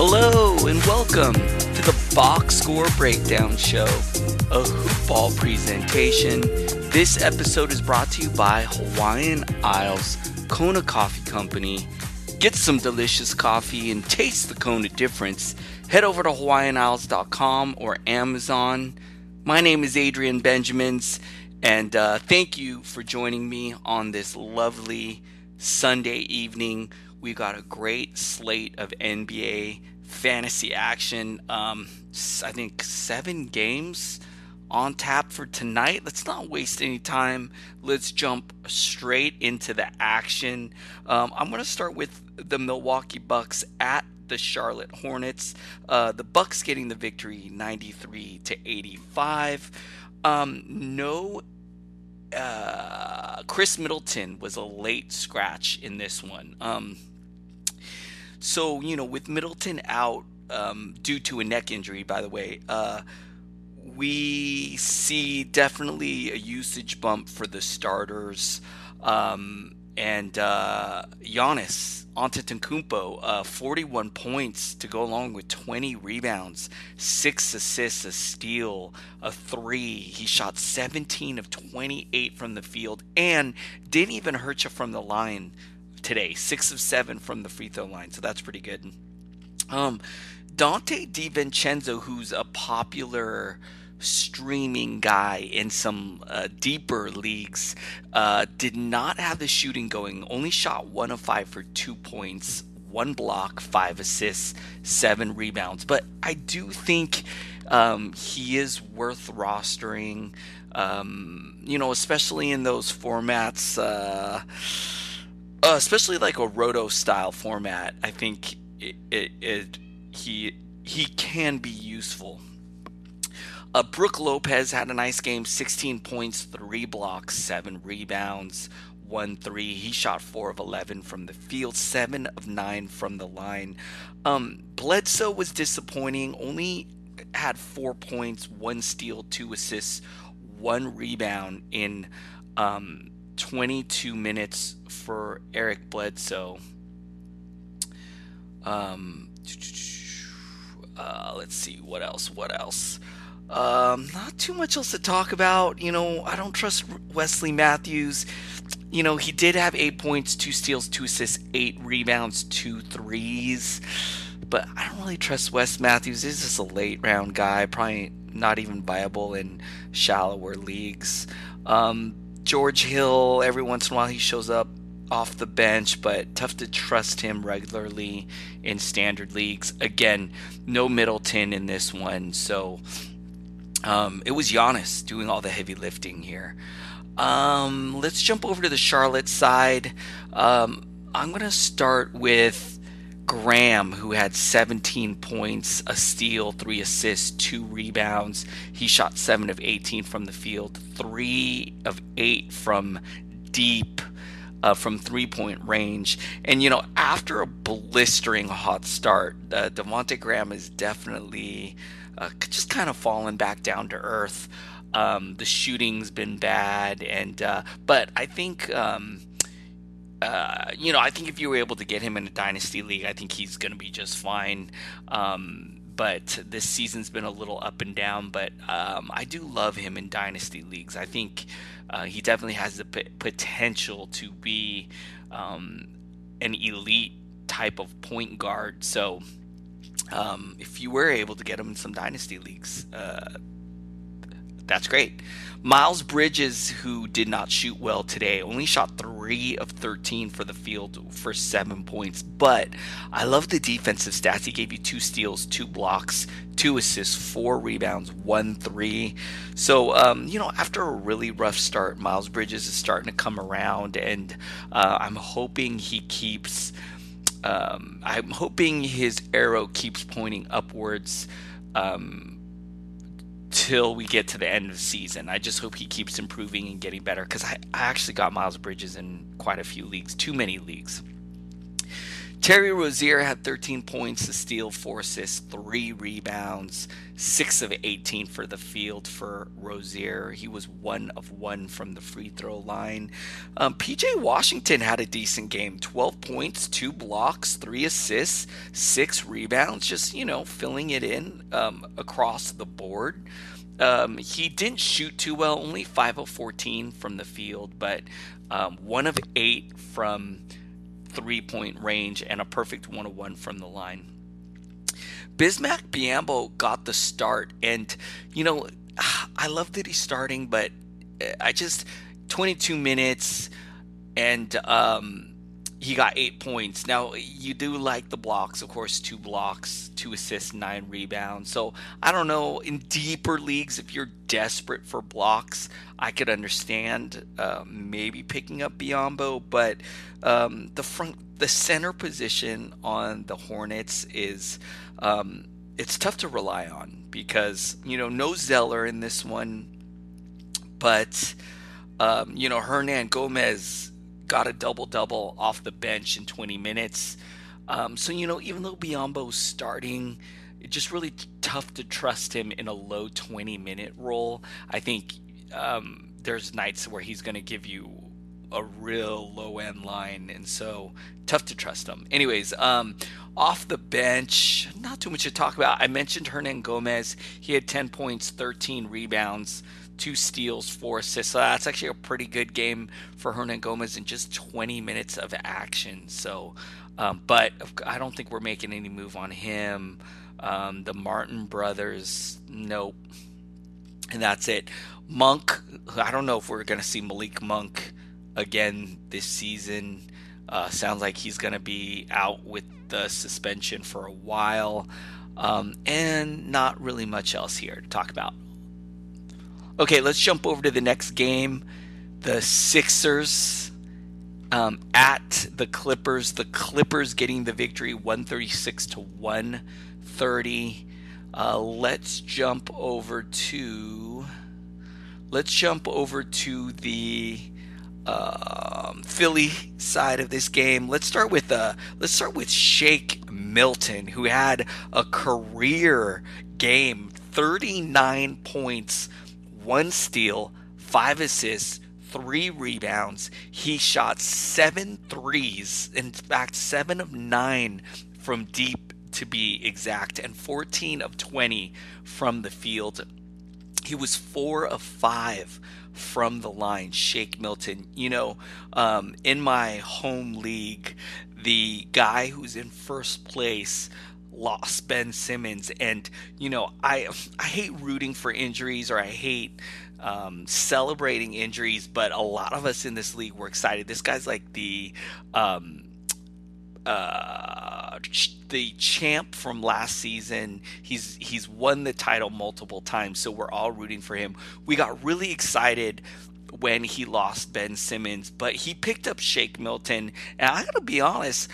Hello and welcome to the Box Score Breakdown Show, a hoopball presentation. This episode is brought to you by Hawaiian Isles Kona Coffee Company. Get some delicious coffee and taste the Kona difference. Head over to hawaiianisles.com or Amazon. My name is Adrian Benjamins, and uh, thank you for joining me on this lovely Sunday evening. We've got a great slate of NBA fantasy action. Um, I think seven games on tap for tonight. Let's not waste any time. Let's jump straight into the action. Um, I'm going to start with the Milwaukee Bucks at the Charlotte Hornets. Uh, the Bucks getting the victory, 93 to 85. Um, no uh, Khris Middleton was a late scratch in this one. Um, so, you know, with Middleton out um, due to a neck injury, by the way, uh, we see definitely a usage bump for the starters. Um, and uh, Giannis Antetokounmpo, uh, 41 points to go along with 20 rebounds, six assists, a steal, a three. He shot 17 of 28 from the field and didn't even hurt you from the line today. Six of seven from the free throw line, so that's pretty good. Um, Donte DiVincenzo, who's a popular streaming guy in some uh, deeper leagues, uh, did not have the shooting going. Only shot one of five for two points, one block, five assists, seven rebounds. But I do think um, he is worth rostering. Um, you know, especially in those formats. Uh, uh, especially like a roto style format, I think it, it, it he he can be useful. Uh, Brook Lopez had a nice game 16 points, 3 blocks, 7 rebounds, 1 3. He shot 4 of 11 from the field, 7 of 9 from the line. Um, Bledsoe was disappointing, only had 4 points, 1 steal, 2 assists, 1 rebound in um, 22 minutes for Eric Bledsoe. Um, uh, let's see what else. What else? Um, not too much else to talk about. You know, I don't trust Wesley Matthews. You know, he did have eight points, two steals, two assists, eight rebounds, two threes. But I don't really trust Wes Matthews. He's just a late round guy, probably not even viable in shallower leagues. Um, George Hill, every once in a while he shows up off the bench, but tough to trust him regularly in standard leagues. Again, no Middleton in this one, so um, it was Giannis doing all the heavy lifting here. Um, let's jump over to the Charlotte side. Um, I'm going to start with Graham, who had 17 points, a steal, three assists, two rebounds. He shot 7 of 18 from the field, 3 of 8 from deep. Uh, from three point range. And, you know, after a blistering hot start, uh, Devonte Graham is definitely uh, just kind of fallen back down to earth. Um, the shooting's been bad, and uh, but I think um, uh, you know I think if you were able to get him in a dynasty league, I think he's going to be just fine. Um, but this season's been a little up and down. But um, I do love him in dynasty leagues. I think uh, he definitely has the p- potential to be um, an elite type of point guard. So um, if you were able to get him in some dynasty leagues, uh, that's great. Miles Bridges, who did not shoot well today, only shot three of 13 for the field for seven points. But I love the defensive stats. He gave you two steals, two blocks, two assists, four rebounds, one three. So, um, you know, after a really rough start, Miles Bridges is starting to come around, and uh, I'm hoping he keeps. Um, I'm hoping his arrow keeps pointing upwards. Um, till we get to the end of the season. I just hope he keeps improving and getting better because I, I actually got Miles Bridges in quite a few leagues, too many leagues. Terry Rozier had 13 points, a steal, four assists, three rebounds, six of 18 for the field for Rozier. He was one of one from the free throw line. Um, PJ Washington had a decent game 12 points, two blocks, three assists, six rebounds, just, you know, filling it in um, across the board. Um, he didn't shoot too well, only 5 of 14 from the field, but um, one of eight from three point range and a perfect 101 from the line. Bismack Biyombo got the start, and you know, I love that he's starting, but I just 22 minutes and um, he got eight points. Now you do like the blocks, of course, two blocks, two assists, nine rebounds. So I don't know in deeper leagues if you're desperate for blocks, I could understand uh, maybe picking up Biyombo, but um, the front, the center position on the Hornets is um, it's tough to rely on because you know no Zeller in this one, but um, you know Hernangomez got a double double off the bench in 20 minutes. Um, so, you know, even though Biyombo's starting, it's just really tough to trust him in a low 20 minute role. I think um, there's nights where he's going to give you a real low end line, and so tough to trust him. Anyways, um, off the bench, not too much to talk about. I mentioned Hernangomez. He had 10 points, 13 rebounds two steals, four assists. So that's actually a pretty good game for Hernangomez in just 20 minutes of action. So, um, but I don't think we're making any move on him. Um, the Martin brothers, nope. And that's it. Monk, I don't know if we're going to see Malik Monk again this season. Uh, sounds like he's going to be out with the suspension for a while. Um, and not really much else here to talk about. Okay, let's jump over to the next game. The Sixers um, at the Clippers. The Clippers getting the victory 136 to 130. Uh, let's jump over to let's jump over to the um, Philly side of this game. Let's start with uh, let's start with Shake Milton, who had a career game, 39 points, one steal, five assists, three rebounds. He shot seven threes, in fact, seven of nine from deep to be exact, and 14 of 20 from the field. He was four of five from the line, Shake Milton. You know, um, in my home league, the guy who's in first place lost Ben Simmons, and you know, I I hate rooting for injuries or I hate um, celebrating injuries, but a lot of us in this league were excited. This guy's like the um, uh, the champ from last season. He's he's won the title multiple times, so we're all rooting for him. We got really excited when he lost Ben Simmons, but he picked up Shake Milton, and I gotta be honest,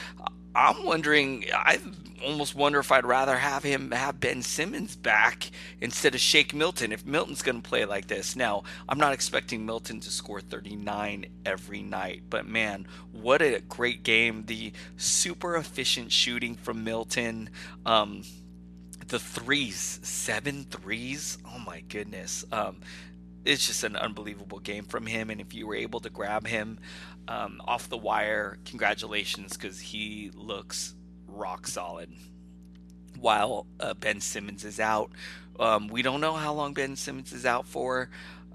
I'm wondering. I almost wonder if I'd rather have him have Ben Simmons back instead of Shake Milton if Milton's going to play like this. Now, I'm not expecting Milton to score 39 every night, but man, what a great game. The super efficient shooting from Milton. Um, the threes, seven threes. Oh my goodness. Um, it's just an unbelievable game from him. And if you were able to grab him um, off the wire, congratulations, because he looks rock solid while uh, Ben Simmons is out. Um, we don't know how long Ben Simmons is out for,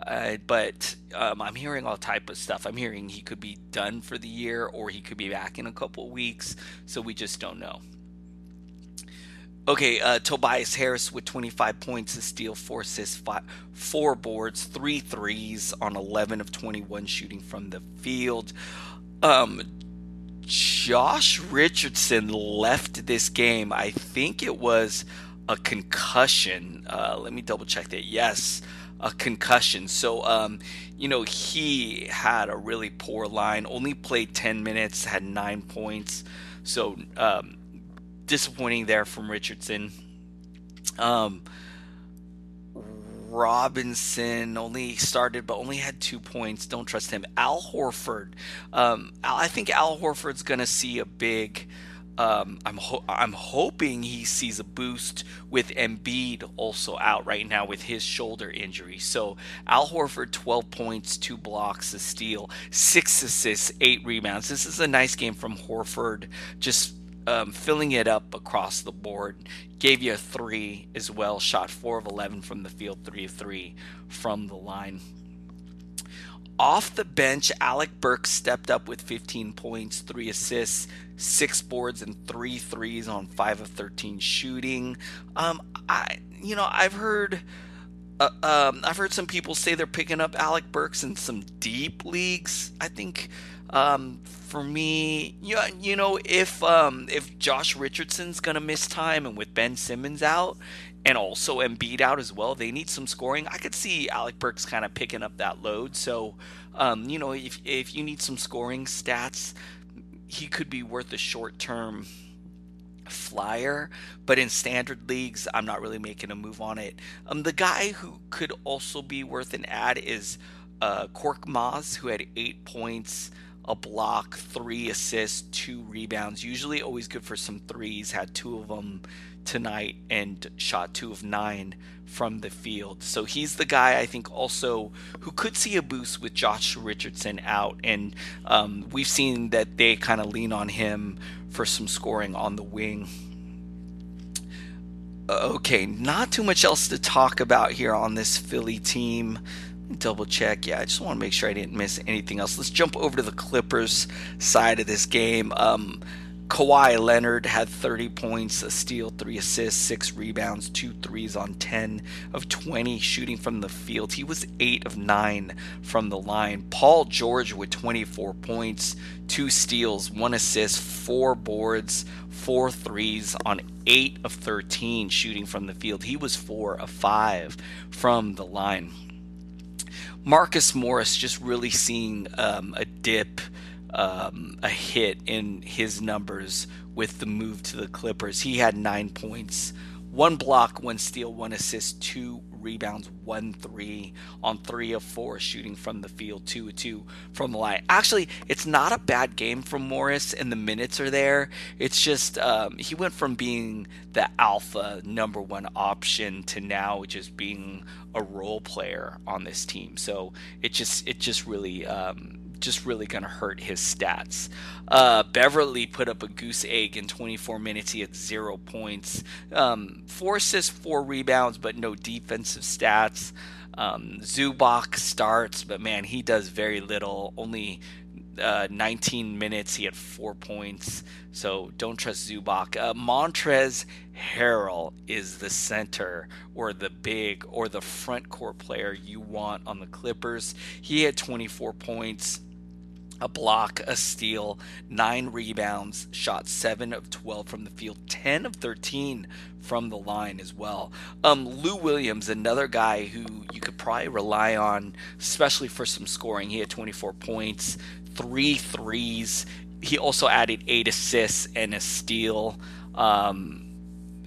uh, but um, I'm hearing all type of stuff. I'm hearing he could be done for the year or he could be back in a couple weeks, so we just don't know. Okay, uh, Tobias Harris with 25 points, a steal, four assists, five, four boards, three threes on 11 of 21 shooting from the field. Um, Josh Richardson left this game. I think it was a concussion. Uh, let me double check that. Yes, a concussion. So, um, you know, he had a really poor line. Only played 10 minutes, had nine points. So, um, disappointing there from Richardson. Um, Robinson only started, but only had two points. Don't trust him. Al Horford. Um, I think Al Horford's going to see a big. Um, I'm ho- I'm hoping he sees a boost with Embiid also out right now with his shoulder injury. So Al Horford, 12 points, two blocks, a steal, six assists, eight rebounds. This is a nice game from Horford. Just um, filling it up across the board. Gave you a three as well. Shot four of 11 from the field, three of three from the line. Off the bench, Alec Burks stepped up with 15 points, three assists, six boards, and three threes on five of 13 shooting. Um, I, you know, I've heard. Uh, um, I've heard some people say they're picking up Alec Burks in some deep leagues. I think um, for me, you, you know, if um, if Josh Richardson's gonna miss time and with Ben Simmons out and also Embiid out as well, they need some scoring. I could see Alec Burks kind of picking up that load. So, um, you know, if if you need some scoring stats, he could be worth a short term flyer, but in standard leagues, I'm not really making a move on it. Um, the guy who could also be worth an ad is uh, Korkmaz, who had eight points a block, three assists, two rebounds. Usually always good for some threes. Had two of them tonight and shot two of nine from the field. So he's the guy I think also who could see a boost with Josh Richardson out. And um, we've seen that they kind of lean on him for some scoring on the wing. Okay, not too much else to talk about here on this Philly team double check. Yeah, I just want to make sure I didn't miss anything else. Let's jump over to the Clippers side of this game. Um, Kawhi Leonard had 30 points, a steal, three assists, six rebounds, two threes on 10 of 20 shooting from the field. He was eight of nine from the line. Paul George with 24 points, two steals, one assist, four boards, four threes on eight of 13 shooting from the field. He was four of five from the line. Marcus Morris just really seeing um, a dip um, a hit in his numbers with the move to the Clippers. He had nine points, one block, one steal, one assist, two rebounds, one three on three of four shooting from the field, two of two from the line. Actually, it's not a bad game from Morris, and the minutes are there. It's just um, he went from being the alpha number one option to now just being a role player on this team. So it just it just really um, just really going to hurt his stats. Uh, Beverley put up a goose egg in 24 minutes. He had zero points, um, four assists, four rebounds, but no defensive stats. Um, Zubac starts, but man, he does very little. Only uh, 19 minutes, he had four points. So don't trust Zubac. Uh, Montrezl Harrell is the center or the big or the front court player you want on the Clippers. He had 24 points a block, a steal, nine rebounds, shot seven of 12 from the field, 10 of 13 from the line as well. Um, Lou Williams, another guy who you could probably rely on, especially for some scoring. He had 24 points, three threes. He also added eight assists and a steal. Um,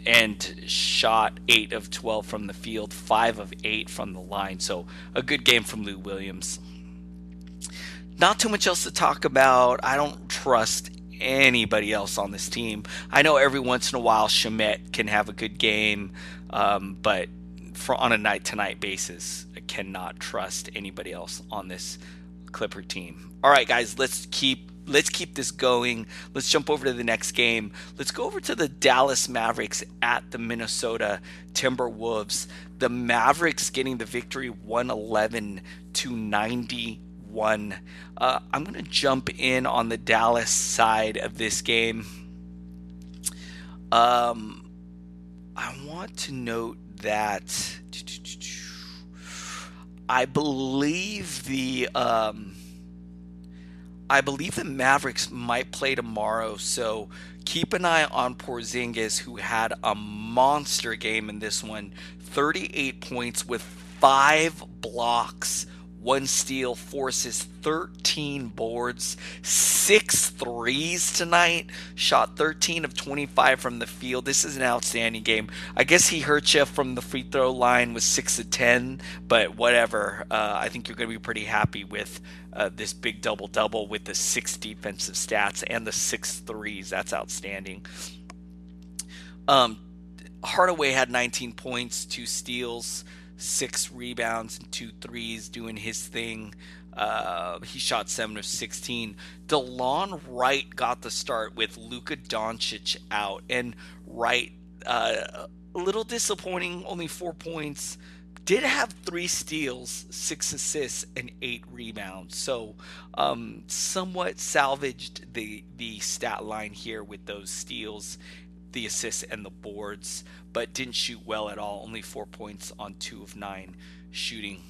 and shot 8 of 12 from the field, 5 of 8 from the line. So a good game from Lou Williams not too much else to talk about. I don't trust anybody else on this team. I know every once in a while Shamet can have a good game, um, but for on a night to night basis, I cannot trust anybody else on this Clipper team. All right, guys, let's keep let's keep this going. Let's jump over to the next game. Let's go over to the Dallas Mavericks at the Minnesota Timberwolves. The Mavericks getting the victory 111 to 90 one. Uh, I'm going to jump in on the Dallas side of this game. Um, I want to note that I believe the um, I believe the Mavericks might play tomorrow, so keep an eye on Porzingis, who had a monster game in this one. 38 points with five blocks one steal, forces 13 boards, six threes tonight, shot 13 of 25 from the field. This is an outstanding game. I guess he hurt you from the free throw line with 6 of 10, but whatever. Uh, I think you're going to be pretty happy with uh, this big double double with the six defensive stats and the six threes. That's outstanding. Um, Hardaway had 19 points, two steals six rebounds and two threes, doing his thing. Uh, he shot seven of 16. Delon Wright got the start with Luka Doncic out, and Wright uh, a little disappointing, only four points. Did have three steals, six assists, and eight rebounds. So, um, somewhat salvaged the the stat line here with those steals the assists and the boards, but didn't shoot well at all. Only four points on two of nine shooting.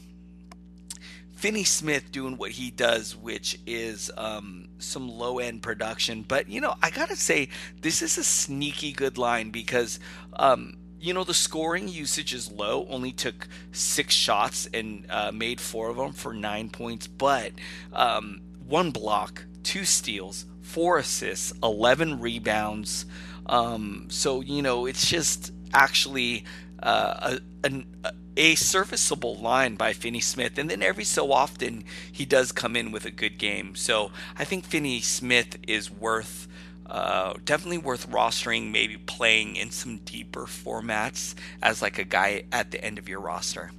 Finney Smith doing what he does, which is um, some low end production. But, you know, I got to say, this is a sneaky good line because, um, you know, the scoring usage is low, only took six shots and uh, made four of them for nine points, but um, one block, two steals, four assists, 11 rebounds. Um, so you know, it's just actually uh, a, a, a serviceable line by Finney Smith, and then every so often he does come in with a good game. So I think Finney Smith is worth. Uh, definitely worth rostering, maybe playing in some deeper formats as like a guy at the end of your roster.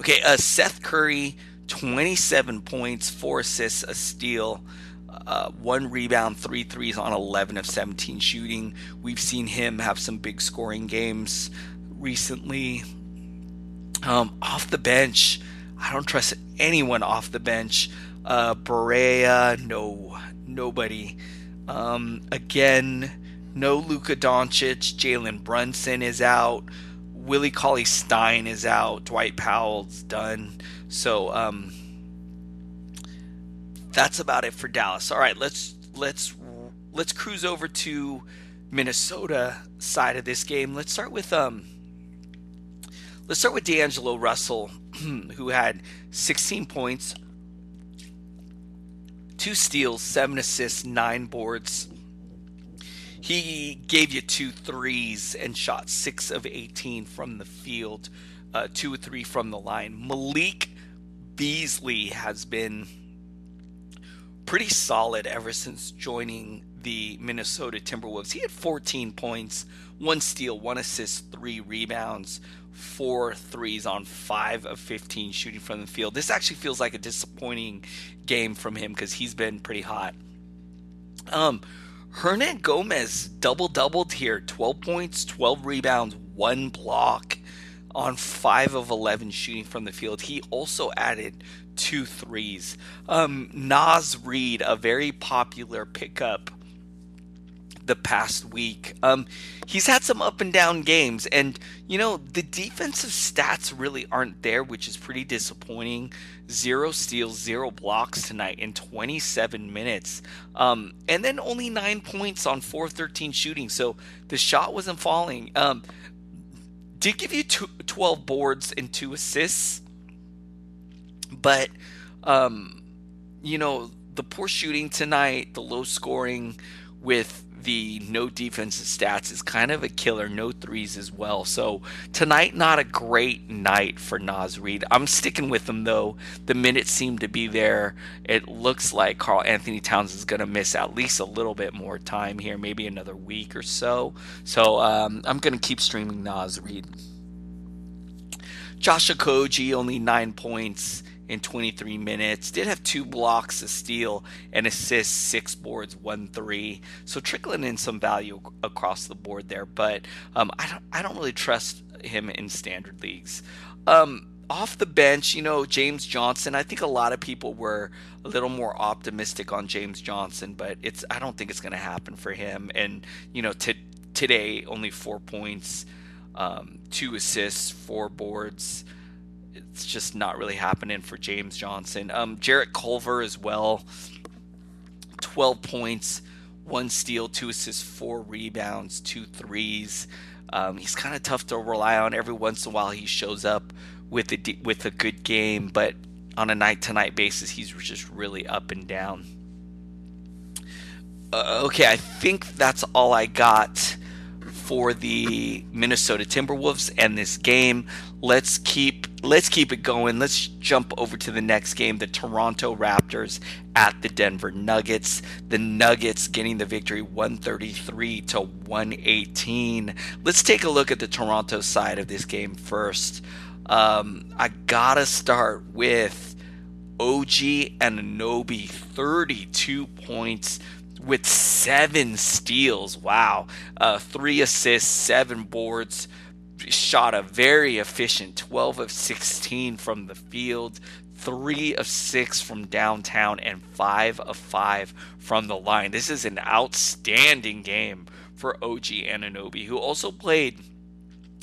Okay, uh, Seth Curry, 27 points, four assists, a steal uh, one rebound, three threes on 11 of 17 shooting. We've seen him have some big scoring games recently. Um, off the bench, I don't trust anyone off the bench. Uh, Barea, no, nobody. Um, again, no Luka Doncic. Jalen Brunson is out. Willie Cauley Stein is out. Dwight Powell's done. So, um, that's about it for Dallas. All right, let's let's let's cruise over to Minnesota side of this game. Let's start with um let's start with D'Angelo Russell, who had 16 points, two steals, seven assists, nine boards. He gave you two threes and shot six of 18 from the field, uh, two or three from the line. Malik Beasley has been pretty solid ever since joining the Minnesota Timberwolves. He had 14 points, one steal, one assist, three rebounds, four threes on five of 15 shooting from the field. This actually feels like a disappointing game from him because he's been pretty hot. Um, Hernangomez double doubled here 12 points, 12 rebounds, one block on 5 of 11 shooting from the field. He also added two threes. Um, Naz Reid, a very popular pickup the past week. Um, he's had some up and down games, and you know the defensive stats really aren't there, which is pretty disappointing. Zero steals, zero blocks tonight in 27 minutes, um, and then only nine points on 4-13 shooting. So the shot wasn't falling. Um, did give you two, 12 boards and two assists, but um, you know the poor shooting tonight, the low scoring with the no defensive stats is kind of a killer. No threes as well. So tonight, not a great night for Naz Reid. I'm sticking with him though. The minutes seem to be there. It looks like Karl-Anthony Towns is going to miss at least a little bit more time here, maybe another week or so. So um, I'm going to keep streaming Naz Reid. Josh Okogie, only nine points in 23 minutes. Did have two blocks, a steal, and assists, six boards, one three. So trickling in some value across the board there, but um, I don't I don't really trust him in standard leagues. Um, off the bench, you know, James Johnson. I think a lot of people were a little more optimistic on James Johnson, but it's I don't think it's going to happen for him. And you know, to, today only four points, um, two assists, four boards it's just not really happening for James Johnson. Um, Jarrett Culver as well, 12 points, one steal, two assists, four rebounds, two threes. Um, he's kind of tough to rely on. Every once in a while, he shows up with a with a good game, but on a night to night basis, he's just really up and down. Uh, okay, I think that's all I got for the Minnesota Timberwolves and this game. Let's keep let's keep it going. Let's jump over to the next game, the Toronto Raptors at the Denver Nuggets. The Nuggets getting the victory 133 to 118. Let's take a look at the Toronto side of this game first. Um, I gotta start with OG Anunoby, 32 points with seven steals. Wow. Uh, three assists, seven boards. Shot a very efficient 12 of 16 from the field, three of six from downtown, and five of five from the line. This is an outstanding game for OG Anunoby, who also played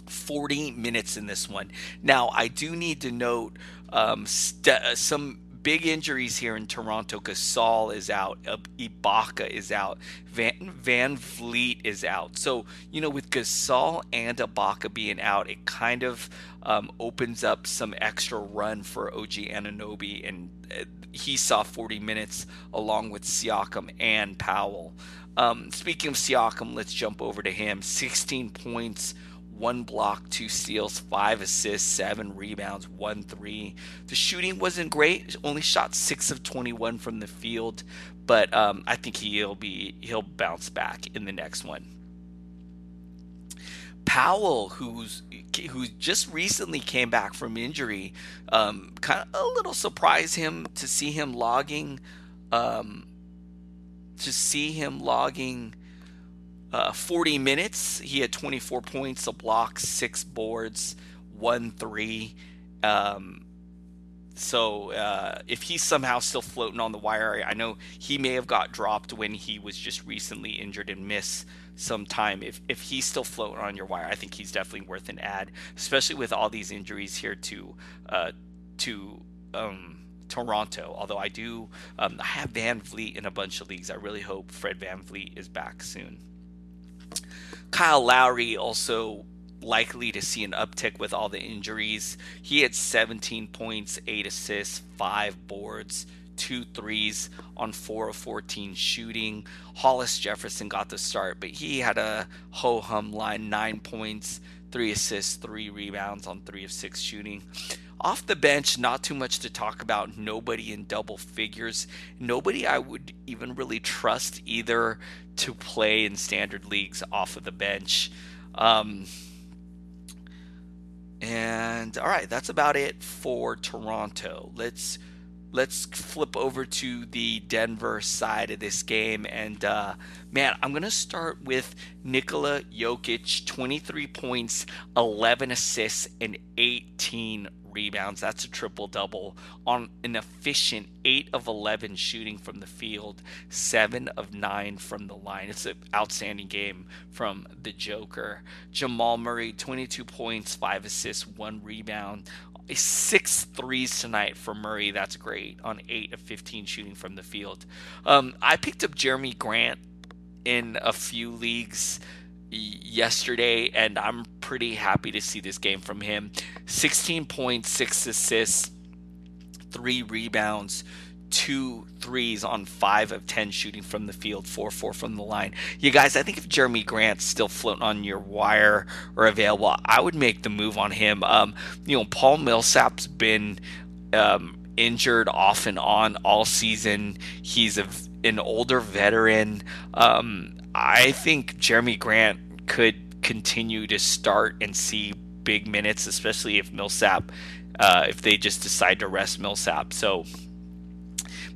40 minutes in this one. Now, I do need to note um, st- some big injuries here in Toronto. Gasol is out, Ibaka is out, Van, Van Vleet is out. So you know, with Gasol and Ibaka being out, it kind of um, opens up some extra run for OG Anunoby, and uh, he saw 40 minutes along with Siakam and Powell. Um, speaking of Siakam, let's jump over to him. 16 points one block, two steals, five assists, seven rebounds, one three. The shooting wasn't great; only shot six of 21 from the field, but um, I think he'll be he'll bounce back in the next one. Powell, who's who just recently came back from injury, um, kind of a little surprised him to see him logging, um, to see him logging uh, 40 minutes. He had 24 points, a block, six boards, one three. Um, so uh, if he's somehow still floating on the wire, I know he may have got dropped when he was just recently injured and miss some time. If if he's still floating on your wire, I think he's definitely worth an ad, especially with all these injuries here to uh, to um, Toronto. Although I do, um, I have Van Vleet in a bunch of leagues. I really hope Fred Van Vleet is back soon. Kyle Lowry also likely to see an uptick with all the injuries. He had 17 points, 8 assists, 5 boards, two threes on four of 14 shooting. Hollis Jefferson got the start, but he had a ho hum line, nine points, three assists, three rebounds on three of six shooting. Off the bench, not too much to talk about. Nobody in double figures. Nobody I would even really trust either to play in standard leagues off of the bench. Um, and all right, that's about it for Toronto. Let's let's flip over to the Denver side of this game. And uh, man, I'm going to start with Nikola Jokic 23 points, 11 assists, and 18 rebounds. That's a triple double on an efficient 8 of 11 shooting from the field, 7 of 9 from the line. It's an outstanding game from the Joker. Jamal Murray, 22 points, 5 assists, 1 rebound six threes tonight for Murray. That's great on eight of 15 shooting from the field. Um, I picked up Jerami Grant in a few leagues yesterday, and I'm pretty happy to see this game from him. 16 points, six assists, three rebounds, two threes on five of 10 shooting from the field, 4 4 from the line. You guys, I think if Jerami Grant's still floating on your wire or available, I would make the move on him. Um, you know, Paul Millsap's been um, injured off and on all season. He's a, an older veteran. Um, I think Jerami Grant could continue to start and see big minutes, especially if Millsap, uh, if they just decide to rest Millsap. So,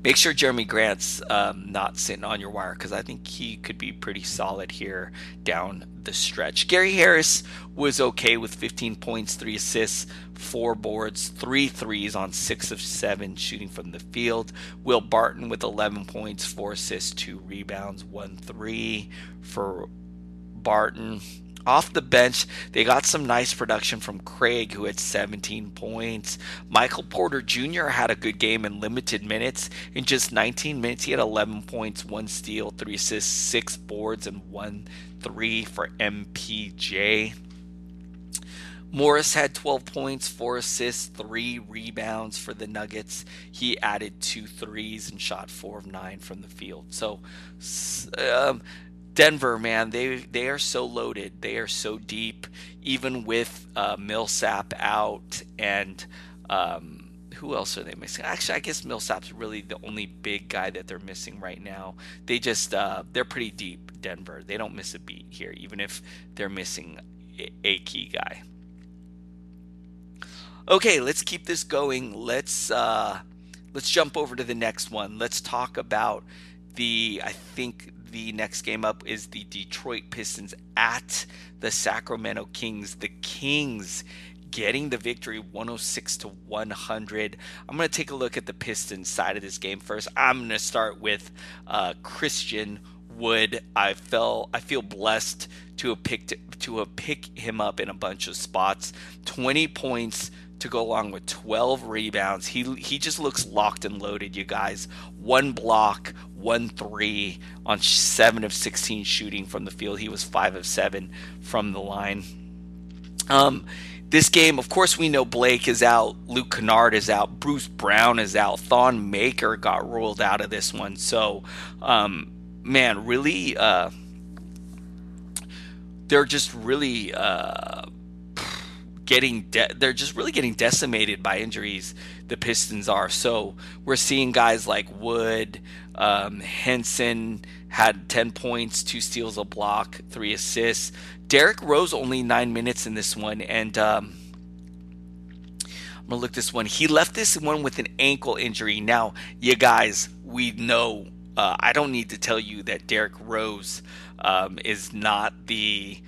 make sure Jerami Grant's um, not sitting on your wire because I think he could be pretty solid here down the stretch. Gary Harris was okay with 15 points, three assists, four boards, three threes on six of seven shooting from the field. Will Barton with 11 points, four assists, two rebounds, one three for Barton. Off the bench, they got some nice production from Craig, who had 17 points. Michael Porter Jr. had a good game in limited minutes. In just 19 minutes, he had 11 points, one steal, three assists, six boards, and one three for MPJ. Morris had 12 points, four assists, three rebounds for the Nuggets. He added two threes and shot four of nine from the field. So, um, Denver, man, they they are so loaded. They are so deep, even with uh, Millsap out and um, who else are they missing? Actually, I guess Millsap's really the only big guy that they're missing right now. They just uh, they're pretty deep. Denver, they don't miss a beat here, even if they're missing a key guy. Okay, let's keep this going. Let's uh, let's jump over to the next one. Let's talk about the I think the next game up is the Detroit Pistons at the Sacramento Kings. The Kings getting the victory 106 to 100. I'm going to take a look at the Pistons side of this game first. I'm going to start with uh, Christian Wood. I felt I feel blessed to have picked to have picked him up in a bunch of spots. 20 points, to go along with 12 rebounds. He he just looks locked and loaded, you guys. One block, one three on 7 of 16 shooting from the field. He was 5 of 7 from the line. Um this game, of course, we know Blake is out, Luke Kennard is out, Bruce Brown is out, Thon Maker got ruled out of this one. So, um, man, really, uh, they're just really uh, getting de- they're just really getting decimated by injuries. The Pistons are so we're seeing guys like Wood, um, Henson had ten points, two steals, a block, three assists. Derrick Rose only nine minutes in this one, and um, I'm gonna look this one. He left this one with an ankle injury. Now, you guys, we know. Uh, I don't need to tell you that Derrick Rose um, is not the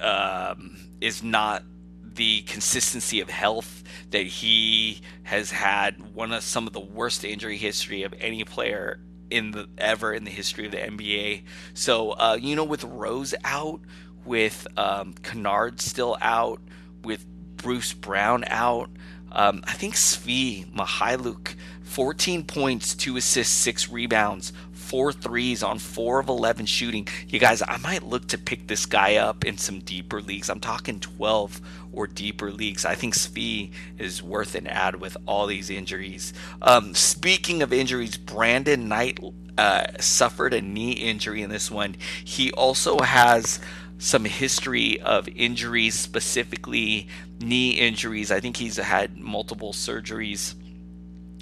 um, is not the consistency of health that he has had one of some of the worst injury history of any player in the ever in the history of the NBA. So uh, you know, with Rose out, with um, Kennard still out, with Bruce Brown out, um, I think Svi Mykhailiuk, 14 points, two assists, six rebounds, four threes on four of 11 shooting. You guys, I might look to pick this guy up in some deeper leagues. I'm talking 12 or deeper leagues. I think Svi is worth an ad with all these injuries. Um, speaking of injuries, Brandon Knight uh, suffered a knee injury in this one. He also has some history of injuries, specifically knee injuries. I think he's had multiple surgeries.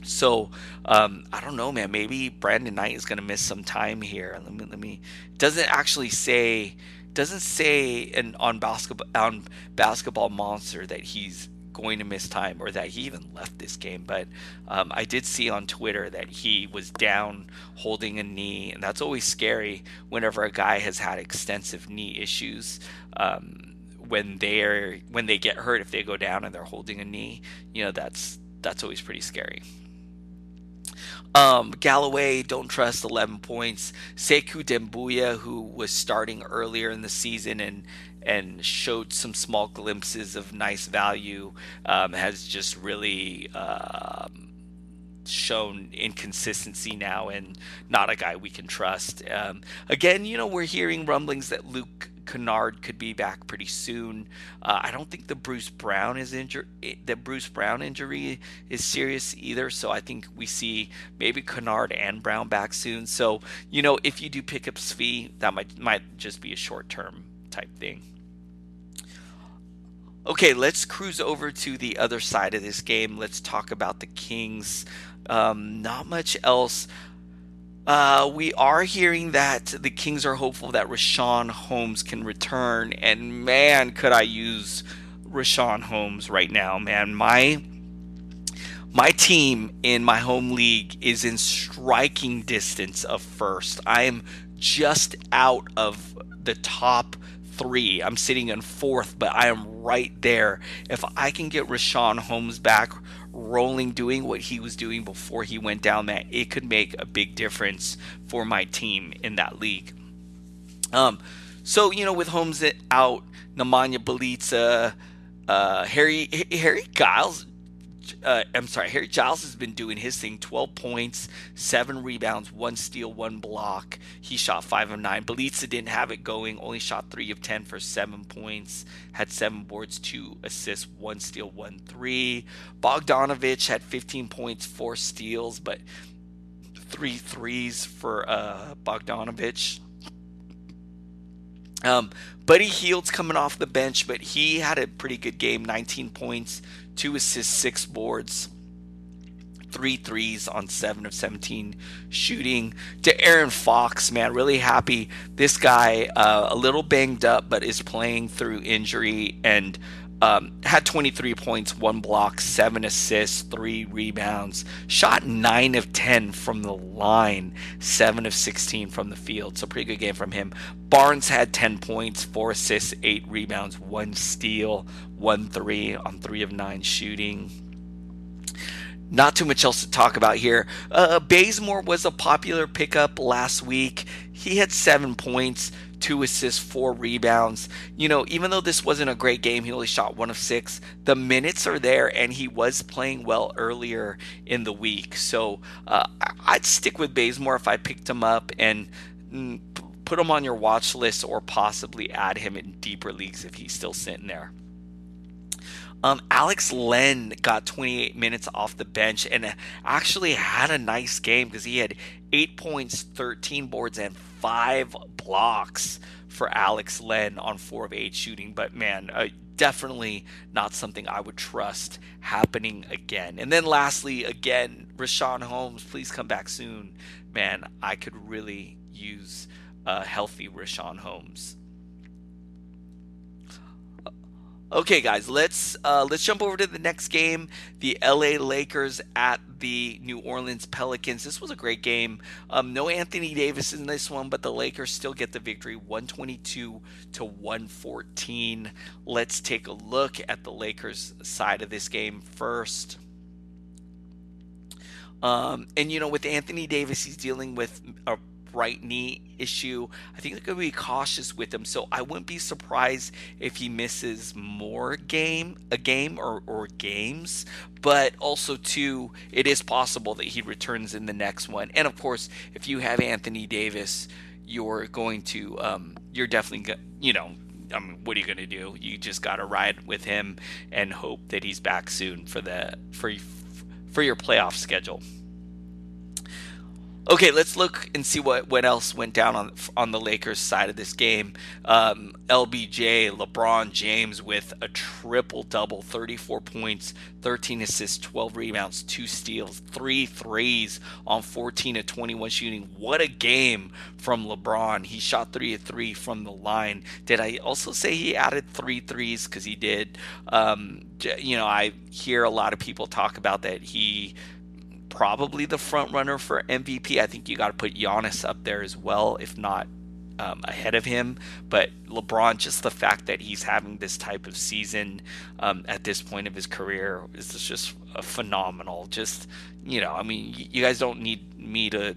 So um, I don't know, man. Maybe Brandon Knight is going to miss some time here. Let me let me. Doesn't actually say doesn't say an on basketball on basketball monster that he's going to miss time or that he even left this game. But um, I did see on Twitter that he was down holding a knee, and that's always scary whenever a guy has had extensive knee issues. Um, when they're when they get hurt, if they go down and they're holding a knee, you know that's that's always pretty scary. Um, Galloway, don't trust 11 points. Sekou Doumbouya, who was starting earlier in the season and and showed some small glimpses of nice value, um, has just really um, shown inconsistency now and not a guy we can trust. Um, again, you know, we're hearing rumblings that Luke Kennard could be back pretty soon. Uh, I don't think the Bruce Brown is injured. The Bruce Brown injury is serious either. So I think we see maybe Kennard and Brown back soon. So you know, if you do pick up Svi, that might might just be a short term type thing. Okay, let's cruise over to the other side of this game. Let's talk about the Kings. Um, not much else. Uh, we are hearing that the Kings are hopeful that Richaun Holmes can return, and man, could I use Richaun Holmes right now, man. My my team in my home league is in striking distance of first. I am just out of the top three. I'm sitting in fourth, but I am right there. If I can get Richaun Holmes back rolling, doing what he was doing before he went down, that it could make a big difference for my team in that league. Um, so you know, with Holmes out, Nemanja Bjelica, uh, Harry Harry Giles uh, I'm sorry, Harry Giles has been doing his thing 12 points, seven rebounds, one steal, one block. He shot five of nine. Bjelica didn't have it going, only shot three of 10 for seven points, had seven boards, two assists, one steal, one three. Bogdanovic had 15 points, four steals, but three threes for uh, Bogdanovic. Um, Buddy Hield's coming off the bench, but he had a pretty good game 19 points, two assists, six boards, three threes on seven of 17 shooting. De'Aaron Fox, man, really happy. This guy, uh, a little banged up, but is playing through injury and um, had 23 points, one block, seven assists, three rebounds, shot nine of 10 from the line, seven of 16 from the field. So, pretty good game from him. Barnes had 10 points, four assists, eight rebounds, one steal, one three on three of nine shooting. Not too much else to talk about here. Uh, Bazemore was a popular pickup last week. He had seven points, two assists, four rebounds. You know, even though this wasn't a great game, he only shot one of six. The minutes are there, and he was playing well earlier in the week. So uh, I'd stick with Bazemore if I picked him up and mm, put him on your watch list or possibly add him in deeper leagues if he's still sitting there. Um, Alex Len got 28 minutes off the bench and actually had a nice game because he had eight points, 13 boards, and five blocks for Alex Len on four of eight shooting. But man, uh, definitely not something I would trust happening again. And then lastly, again, Richaun Holmes, please come back soon. Man, I could really use a healthy Richaun Holmes. Okay, guys, let's uh, let's jump over to the next game. The LA Lakers at the New Orleans Pelicans. This was a great game. Um, no Anthony Davis in this one, but the Lakers still get the victory, 122 to 114. Let's take a look at the Lakers side of this game first. Um, and you know, with Anthony Davis, he's dealing with a right knee issue. I think they're going to be cautious with him, so I wouldn't be surprised if he misses more game a game or, or games. But also too, it is possible that he returns in the next one. And of course, if you have Anthony Davis, you're going to um, you're definitely you know I mean, what are you going to do? You just got to ride with him and hope that he's back soon for the for for your playoff schedule. Okay, let's look and see what, what else went down on on the Lakers side of this game. Um, LBJ, LeBron James with a triple double, 34 points, 13 assists, 12 rebounds, two steals, three threes on 14 to 21 shooting. What a game from LeBron! He shot three of three from the line. Did I also say he added three threes? Because he did. Um, you know, I hear a lot of people talk about that he probably the front runner for MVP. I think you got to put Giannis up there as well, if not um, ahead of him. But LeBron, just the fact that he's having this type of season um, at this point of his career is just phenomenal. Just you know, I mean, you guys don't need me to.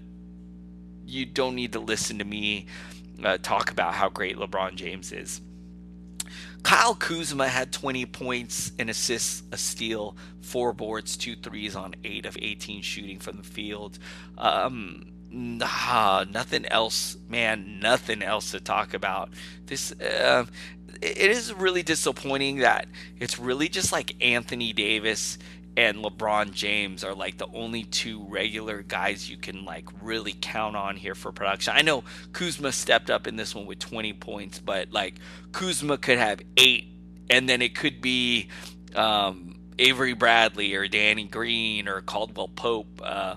You don't need to listen to me uh, talk about how great LeBron James is. Kyle Kuzma had 20 points, and assists, a steal, four boards, two threes on eight of 18 shooting from the field. Um, nah, nothing else, man, nothing else to talk about. This, uh, it is really disappointing that it's really just like Anthony Davis and LeBron James are like the only two regular guys you can like really count on here for production. I know Kuzma stepped up in this one with 20 points, but like Kuzma could have eight, and then it could be um, Avery Bradley or Danny Green or Caldwell Pope uh,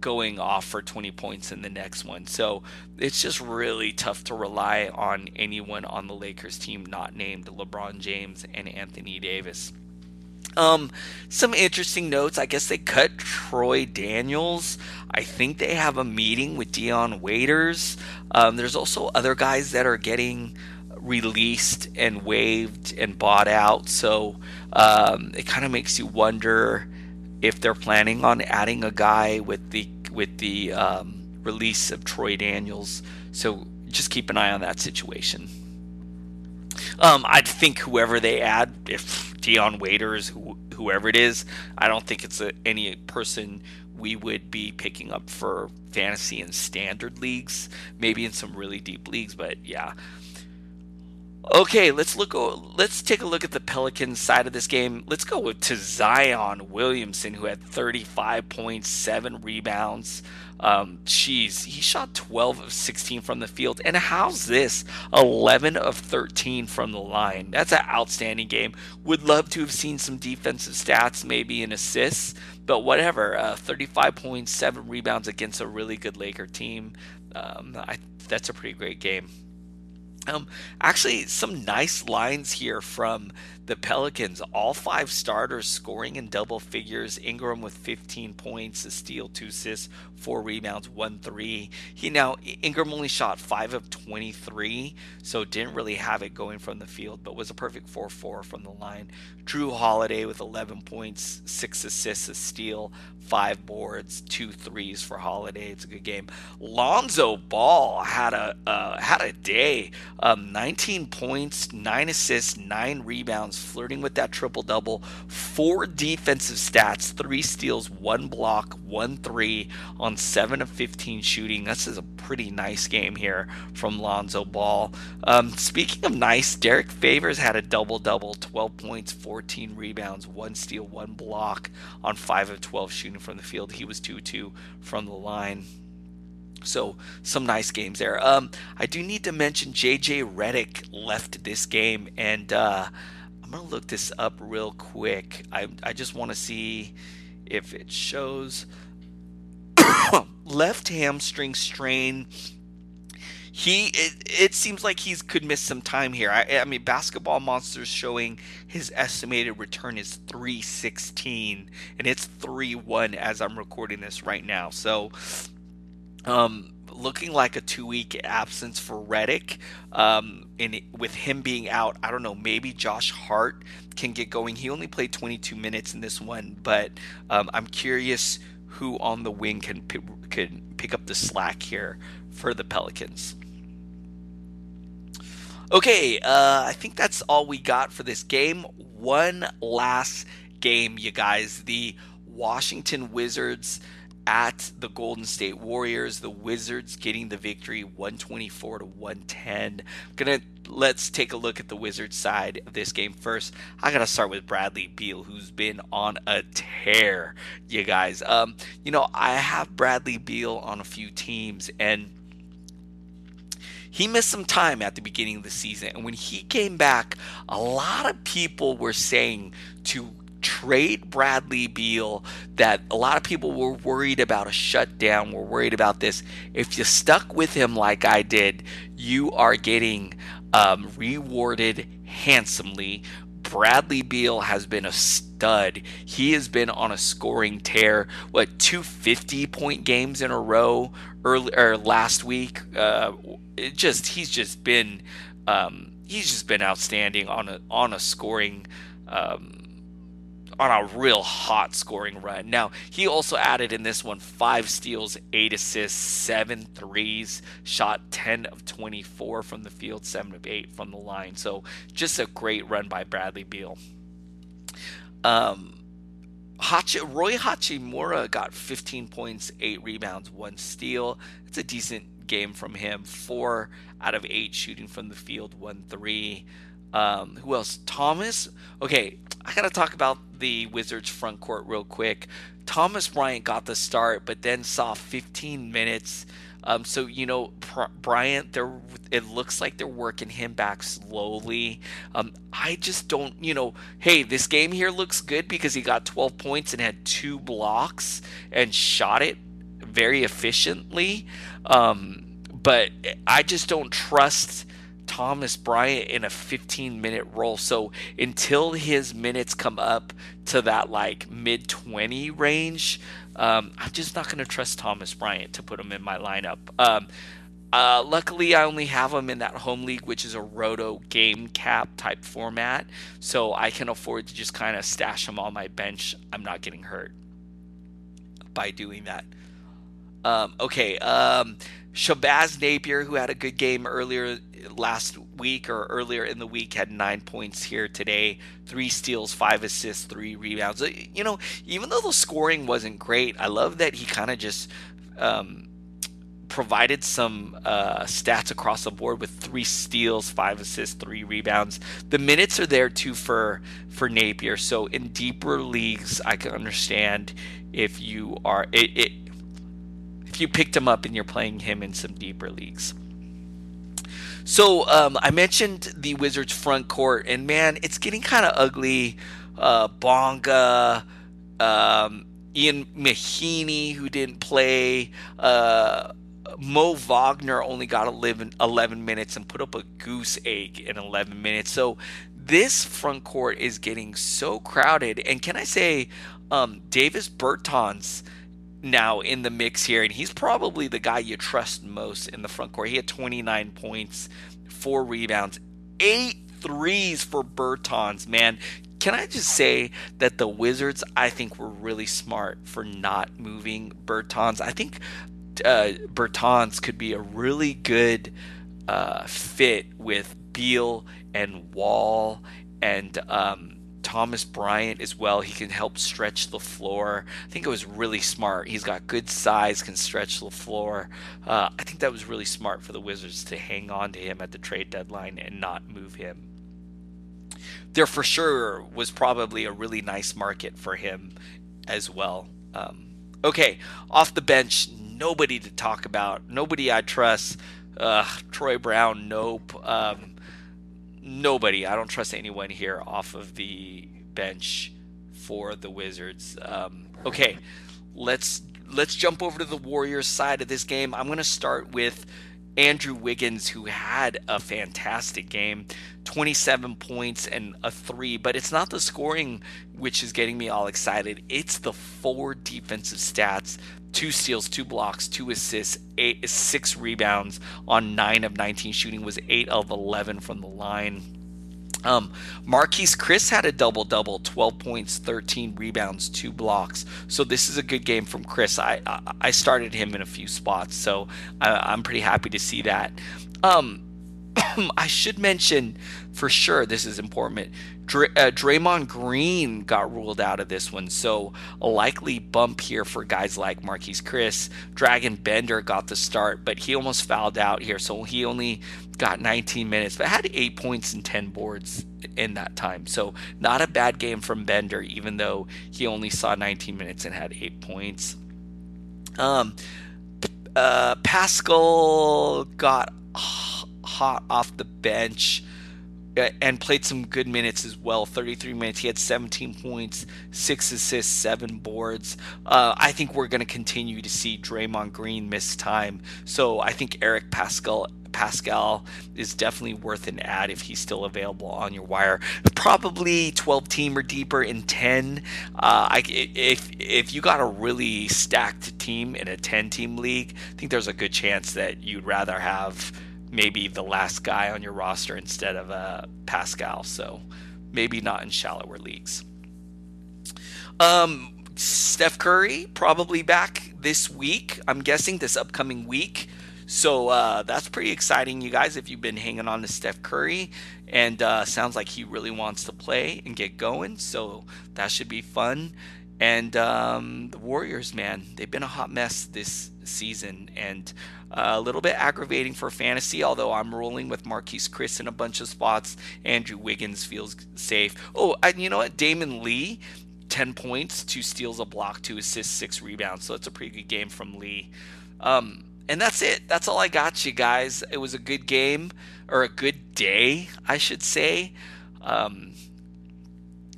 going off for 20 points in the next one. So it's just really tough to rely on anyone on the Lakers team not named LeBron James and Anthony Davis. Um, some interesting notes. I guess they cut Troy Daniels. I think they have a meeting with Dion Waiters. Um, there's also other guys that are getting released and waived and bought out. So um, it kind of makes you wonder if they're planning on adding a guy with the with the um, release of Troy Daniels. So just keep an eye on that situation. Um, I think whoever they add, if Dion Waiters, who, whoever it is, I don't think it's a, any person we would be picking up for fantasy and standard leagues, maybe in some really deep leagues, but yeah. Okay, let's look. Let's take a look at the Pelicans side of this game. Let's go with to Zion Williamson, who had 35.7 rebounds, um, geez, he shot 12 of 16 from the field. And how's this? 11 of 13 from the line. That's an outstanding game. Would love to have seen some defensive stats, maybe an assist, but whatever. Uh, 35 points, seven rebounds against a really good Laker team. Um, I, that's a pretty great game. Um, actually, some nice lines here from the Pelicans. All five starters scoring in double figures. Ingram with 15 points, a steal, two assists, four rebounds, one three. He now Ingram only shot five of 23, so didn't really have it going from the field, but was a perfect 4-4 from the line. Jrue Holiday with 11 points, six assists, a steal, five boards, two threes for Holiday. It's a good game. Lonzo Ball had a uh, had a day. Um, 19 points, nine assists, nine rebounds, flirting with that triple double. Four defensive stats, three steals, one block, one three on seven of 15 shooting. This is a pretty nice game here from Lonzo Ball. Um, speaking of nice, Derrick Favors had a double double, 12 points, 14 rebounds, one steal, one block on five of 12 shooting from the field. He was 2 2 from the line. So some nice games there. Um, I do need to mention JJ Redick left this game, and uh, I'm gonna look this up real quick. I I just want to see if it shows left hamstring strain he it, it seems like he's could miss some time here. I, I mean, Basketball Monsters showing his estimated return is 316, and it's 3 1 as I'm recording this right now. So, um, looking like a two week absence for Redick. Um, and with him being out, I don't know, maybe Josh Hart can get going. He only played 22 minutes in this one, but um, I'm curious who on the wing can p- can pick up the slack here for the Pelicans. Okay, uh, I think that's all we got for this game. One last game, you guys. The Washington Wizards at the Golden State Warriors. The Wizards getting the victory 124 to 110. Gonna let's take a look at the Wizards side of this game first. I gotta start with Bradley Beal, who's been on a tear, you guys. Um, you know, I have Bradley Beal on a few teams and he missed some time at the beginning of the season. And when he came back, a lot of people were saying to trade Bradley Beal that a lot of people were worried about a shutdown, were worried about this. If you stuck with him like I did, you are getting um, rewarded handsomely. Bradley Beal has been a stud. He has been on a scoring tear. What two 50 point games in a row early or last week? Uh, it just he's just been um, he's just been outstanding on a on a scoring um, on a real hot scoring run. Now, he also added in this one five steals, eight assists, seven threes, shot 10 of 24 from the field, seven of eight from the line. So just a great run by Bradley Beal. Um, Hachi, Rui Hachimura got 15 points, eight rebounds, one steal. It's a decent game from him. Four out of eight shooting from the field, one three. Um, who else? Thomas. Okay, I gotta talk about the Wizards front court real quick. Thomas Bryant got the start, but then saw 15 minutes. Um, so you know, Bryant, they're it looks like they're working him back slowly. Um, I just don't, you know, hey, this game here looks good because he got 12 points and had two blocks and shot it very efficiently. Um, but I just don't trust Thomas Bryant in a 15 minute role. So until his minutes come up to that like mid 20 range, um, I'm just not going to trust Thomas Bryant to put him in my lineup. Um, uh, luckily, I only have him in that home league, which is a roto game cap type format. So I can afford to just kind of stash him on my bench. I'm not getting hurt by doing that. Um, okay. Um, Shabazz Napier, who had a good game earlier last week or earlier in the week, had nine points here today, three steals, five assists, three rebounds. Uh, you know, even though the scoring wasn't great, I love that he kind of just um, provided some uh, stats across the board with three steals, five assists, three rebounds. The minutes are there too for for Napier. So in deeper leagues, I can understand if you are it, it if you picked him up and you're playing him in some deeper leagues. So um, I mentioned the Wizards front court, and man, it's getting kind of ugly. Uh, Bonga, um, Ian Mahinmi, who didn't play. Uh, Mo Wagner only got 11, 11 minutes and put up a goose egg in 11 minutes. So this front court is getting so crowded. And can I say, um, Davis Bertans now in the mix here, and he's probably the guy you trust most in the front court. He had 29 points, four rebounds, eight threes for Bertans. Man, can I just say that the Wizards, I think, were really smart for not moving Bertans. I think uh, could be a really good uh, fit with Beal and Wall and um, Thomas Bryant as well. He can help stretch the floor. I think it was really smart. He's got good size, can stretch the floor. Uh, I think that was really smart for the Wizards to hang on to him at the trade deadline and not move him. There for sure was probably a really nice market for him as well. Um, okay, off the bench, nobody to talk about. Nobody I trust. Uh, Troy Brown, nope. Um, nobody. I don't trust anyone here off of the bench for the Wizards. Um, okay, let's let's jump over to the Warriors side of this game. I'm going to start with Andrew Wiggins, who had a fantastic game 27 points and a three, but it's not the scoring which is getting me all excited. It's the four defensive stats two steals, two blocks, two assists, eight, six rebounds on nine of 19 shooting, was eight of 11 from the line. Um, Marquese Chriss had a double double, 12 points, 13 rebounds, two blocks. So this is a good game from Chriss. I I started him in a few spots, so I, am pretty happy to see that. Um, I should mention for sure this is important. Dr- uh, Draymond Green got ruled out of this one, so a likely bump here for guys like Marquese Chriss. Dragan Bender got the start, but he almost fouled out here, so he only got 19 minutes, but had eight points and 10 boards in that time. So not a bad game from Bender, even though he only saw 19 minutes and had eight points. Um, uh, Paschall got hot off the bench and played some good minutes as well 33 minutes he had 17 points 6 assists 7 boards uh, i think we're going to continue to see draymond green miss time so i think eric pascal Paschall is definitely worth an ad if he's still available on your wire. Probably 12 team or deeper in 10. Uh, I, if if you got a really stacked team in a 10 team league, I think there's a good chance that you'd rather have maybe the last guy on your roster instead of uh, Paschall. So maybe not in shallower leagues. Um, Steph Curry probably back this week. I'm guessing this upcoming week. So uh, that's pretty exciting, you guys. If you've been hanging on to Steph Curry, and uh, sounds like he really wants to play and get going, so that should be fun. And um, the Warriors, man, they've been a hot mess this season, and a little bit aggravating for fantasy, although I'm rolling with Marquese Chriss in a bunch of spots. Andrew Wiggins feels safe. Oh, and you know what? Damion Lee, 10 points, two steals, a block, two assists, six rebounds. So it's a pretty good game from Lee. Um, and that's it. That's all I got you guys. It was a good game, or a good day, I should say. Um,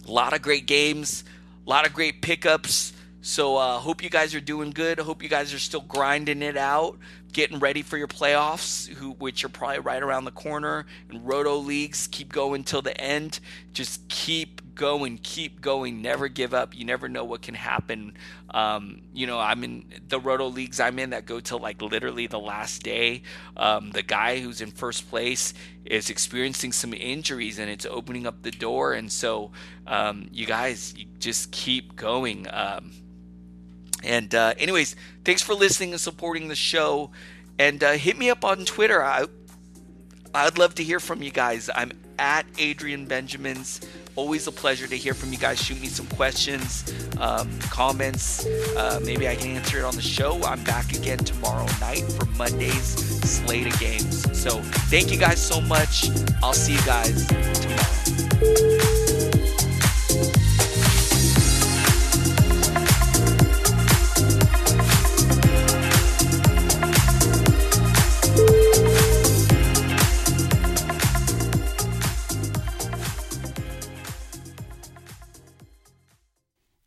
a lot of great games, a lot of great pickups. So uh, hope you guys are doing good. I hope you guys are still grinding it out getting ready for your playoffs, who which are probably right around the corner. And roto leagues, keep going till the end. Just keep going, keep going. Never give up. You never know what can happen. Um, you know, I'm in the roto leagues I'm in that go till like literally the last day. Um, the guy who's in first place is experiencing some injuries, and it's opening up the door. And so, um, you guys, you just keep going. Um, and uh, anyways, thanks for listening and supporting the show. And uh, hit me up on Twitter. I I'd love to hear from you guys. I'm at Adrian Benjamins. Always a pleasure to hear from you guys. Shoot me some questions, um, comments. Uh, maybe I can answer it on the show. I'm back again tomorrow night for Monday's slate of games. So thank you guys so much. I'll see you guys tomorrow.